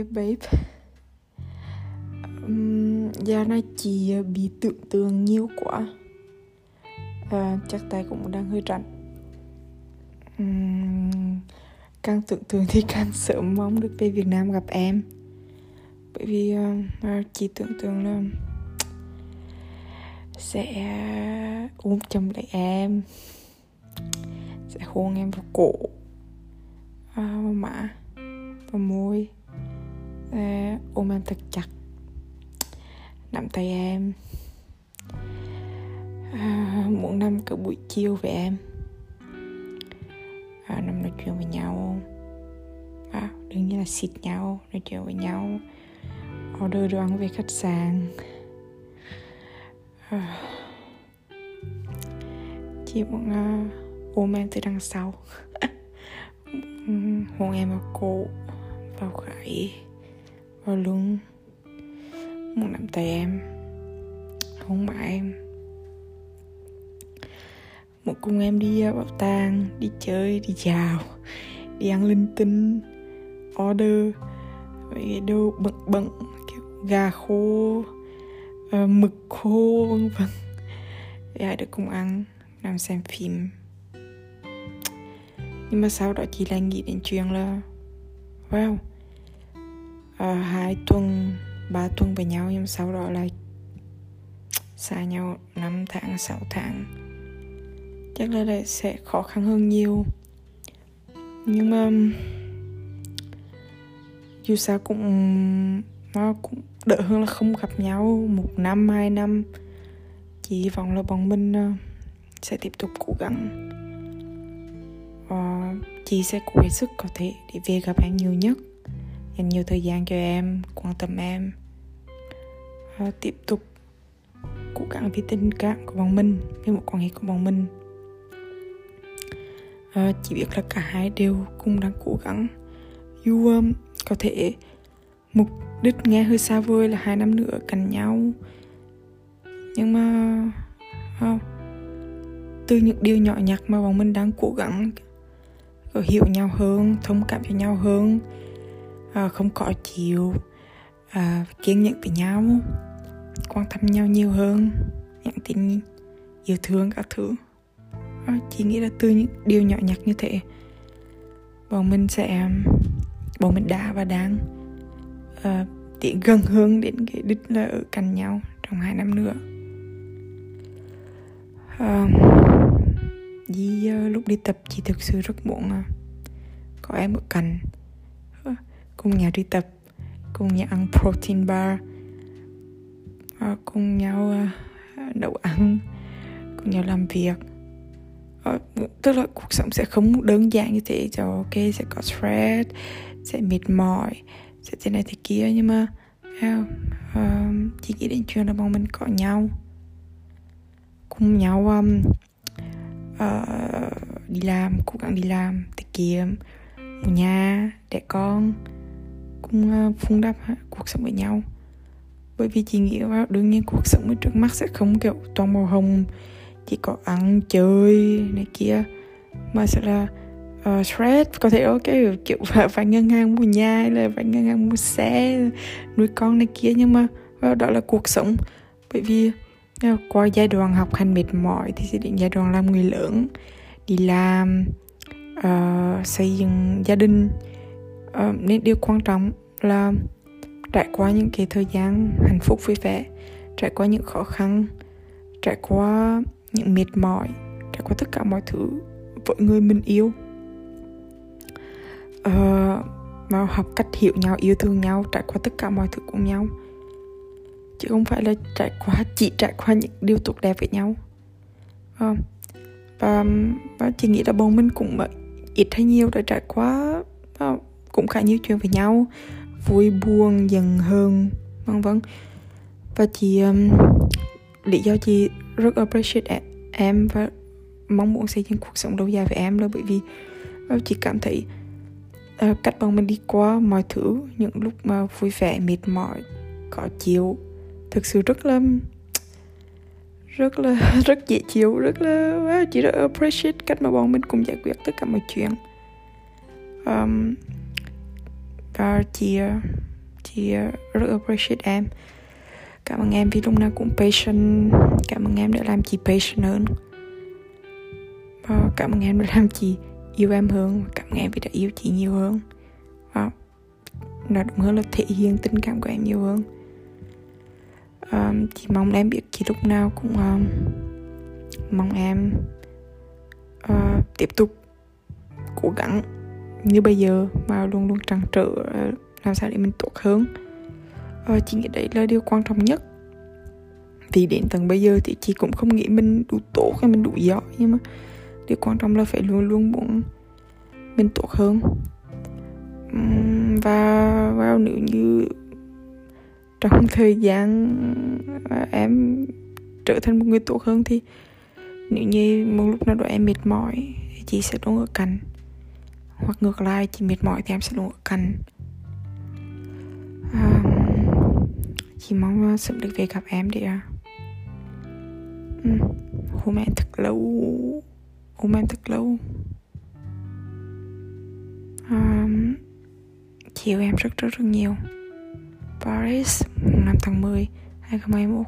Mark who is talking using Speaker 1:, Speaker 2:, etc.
Speaker 1: yeah babe. Um, Giờ này chị ờ, bị tưởng tượng nhiều quá. À, Chắc tay cũng đang hơi rảnh. Um, Càng tưởng tượng thì càng sớm mong được về Việt Nam gặp em. Bởi vì uh, chị tưởng tượng là Sẽ ờ, ôm chầm lại em. Sẽ hôn em vào cổ. À, Vào má Vào môi và ôm em thật chặt. Nắm tay em. À, muốn năm cả buổi chiều với em. À, năm nói chuyện với nhau. À, đương nhiên là xịt nhau nói chuyện với nhau. Order đồ ăn về khách sạn. À, chỉ muốn uh, ôm em từ đằng sau. Hôn em vào cổ vào gáy vào lưng một nắm tay em hôn mãi em. Một cùng em đi à, bảo tàng đi chơi đi chào đi ăn linh tinh order mấy đồ bận bận kiểu gà khô uh, mực khô vân vân. Để ai được cùng ăn nằm xem phim. Nhưng mà sau đó chị lại nghĩ đến chuyện là wow uh, hai tuần ba tuần với nhau nhưng sau đó là xa nhau 5 tháng 6 tháng. Chắc là lại sẽ khó khăn hơn nhiều. Nhưng mà dù sao cũng nó cũng đỡ hơn là không gặp nhau một năm hai năm. Chỉ hy vọng là bọn mình ờ, sẽ tiếp tục cố gắng. Và chị sẽ cố hết sức có thể để về gặp em nhiều nhất dành nhiều thời gian cho em quan tâm em. Và tiếp tục. Cố gắng vì tình cảm của bọn mình với một quan hệ của bọn mình. À, chỉ biết là cả hai đều cùng đang cố gắng. Dù um, có thể mục đích nghe hơi xa vời là hai năm nữa cạnh nhau. Nhưng mà không từ những điều nhỏ nhặt mà bọn mình đang cố gắng hiểu nhau hơn thông cảm cho nhau hơn Ờ, không có chịu. À, kiên nhẫn với nhau quan tâm nhau nhiều hơn nhắn tin yêu thương các thứ. À, chỉ nghĩ là từ những điều nhỏ nhặt như thế bọn mình sẽ bọn mình đã và đang uh, tiến gần hơn đến cái đích là ở cạnh nhau trong hai năm nữa. Uh, vì uh, lúc đi tập chị thực sự rất muốn uh, có em ở cạnh cùng nhau đi tập cùng nhau ăn protein bar ờ, cùng nhau ờ, nấu ăn cùng nhau làm việc. Ờ, tức là cuộc sống sẽ không đơn giản như thế cho ok sẽ có stress sẽ mệt mỏi sẽ thế này thế kia nhưng mà um, chỉ nghĩ đến chuyện là bọn mình có nhau cùng nhau um, uh, đi làm cố gắng đi làm tiết kiệm mua nhà để con cùng phun ờ, đắp cuộc sống với nhau. Bởi vì chị nghĩ là đương nhiên cuộc sống ở trước mắt sẽ không kiểu toàn màu hồng chỉ có ăn chơi này kia mà sẽ là uh, stress có thể ok kiểu phải, phải ngân hàng mua nhà hay là phải ngân hàng mua xe nuôi con này kia nhưng mà well, đó là cuộc sống. Bởi vì uh, qua giai đoạn học hành mệt mỏi thì sẽ đến giai đoạn làm người lớn đi làm uh, xây dựng gia đình uh, nên điều quan trọng là trải qua những cái thời gian hạnh phúc vui vẻ trải qua những khó khăn trải qua những mệt mỏi trải qua tất cả mọi thứ với người mình yêu. Uh, mà học cách hiểu nhau yêu thương nhau trải qua tất cả mọi thứ cùng nhau. Chứ không phải là trải qua chỉ trải qua những điều tốt đẹp với nhau. Uh, và và chị nghĩ là bọn mình cũng ít hay nhiều đã trải qua khá nhiều chuyện với nhau. Vui buồn giận hơn vân vân. Và chị um, lý do chị rất appreciate em và mong muốn xây dựng cuộc sống lâu dài với em là bởi vì uh, chị cảm thấy uh, cách bọn mình đi qua mọi thứ những lúc mà vui vẻ mệt mỏi có chịu thực sự rất là rất là rất dễ chịu rất là wow, chị rất appreciate cách mà bọn mình cùng giải quyết tất cả mọi chuyện. Um, và chị chị rất appreciate em. Cảm ơn em vì lúc nào cũng patient. Cảm ơn em đã làm chị patient hơn. Và cảm ơn em đã làm chị yêu em hơn. Cảm ơn em vì đã yêu chị nhiều hơn. Và nói đúng hơn là thể hiện tình cảm của em nhiều hơn. Um, chị mong em biết chị lúc nào cũng um, mong em uh, tiếp tục cố gắng như bây giờ mà luôn luôn trăn trở ờ, làm sao để mình tốt hơn. Uh, chị nghĩ đấy là điều quan trọng nhất. Vì đến tận bây giờ thì chị cũng không nghĩ mình đủ tốt hay mình đủ giỏi nhưng mà điều quan trọng là phải luôn luôn muốn mình tốt hơn. Và vào nếu như trong thời gian ờ, em trở thành một người tốt hơn thì nếu như một lúc nào đó em mệt mỏi thì chị sẽ luôn ở cạnh hoặc ngược lại chị mệt mỏi thì em sẽ luôn ở cạnh. À, chị mong à, sớm được về gặp em để à, ừ, hôm em thật lâu hôm em thật lâu. À, chiều em rất rất rất nhiều. Paris 5 tháng 10 2021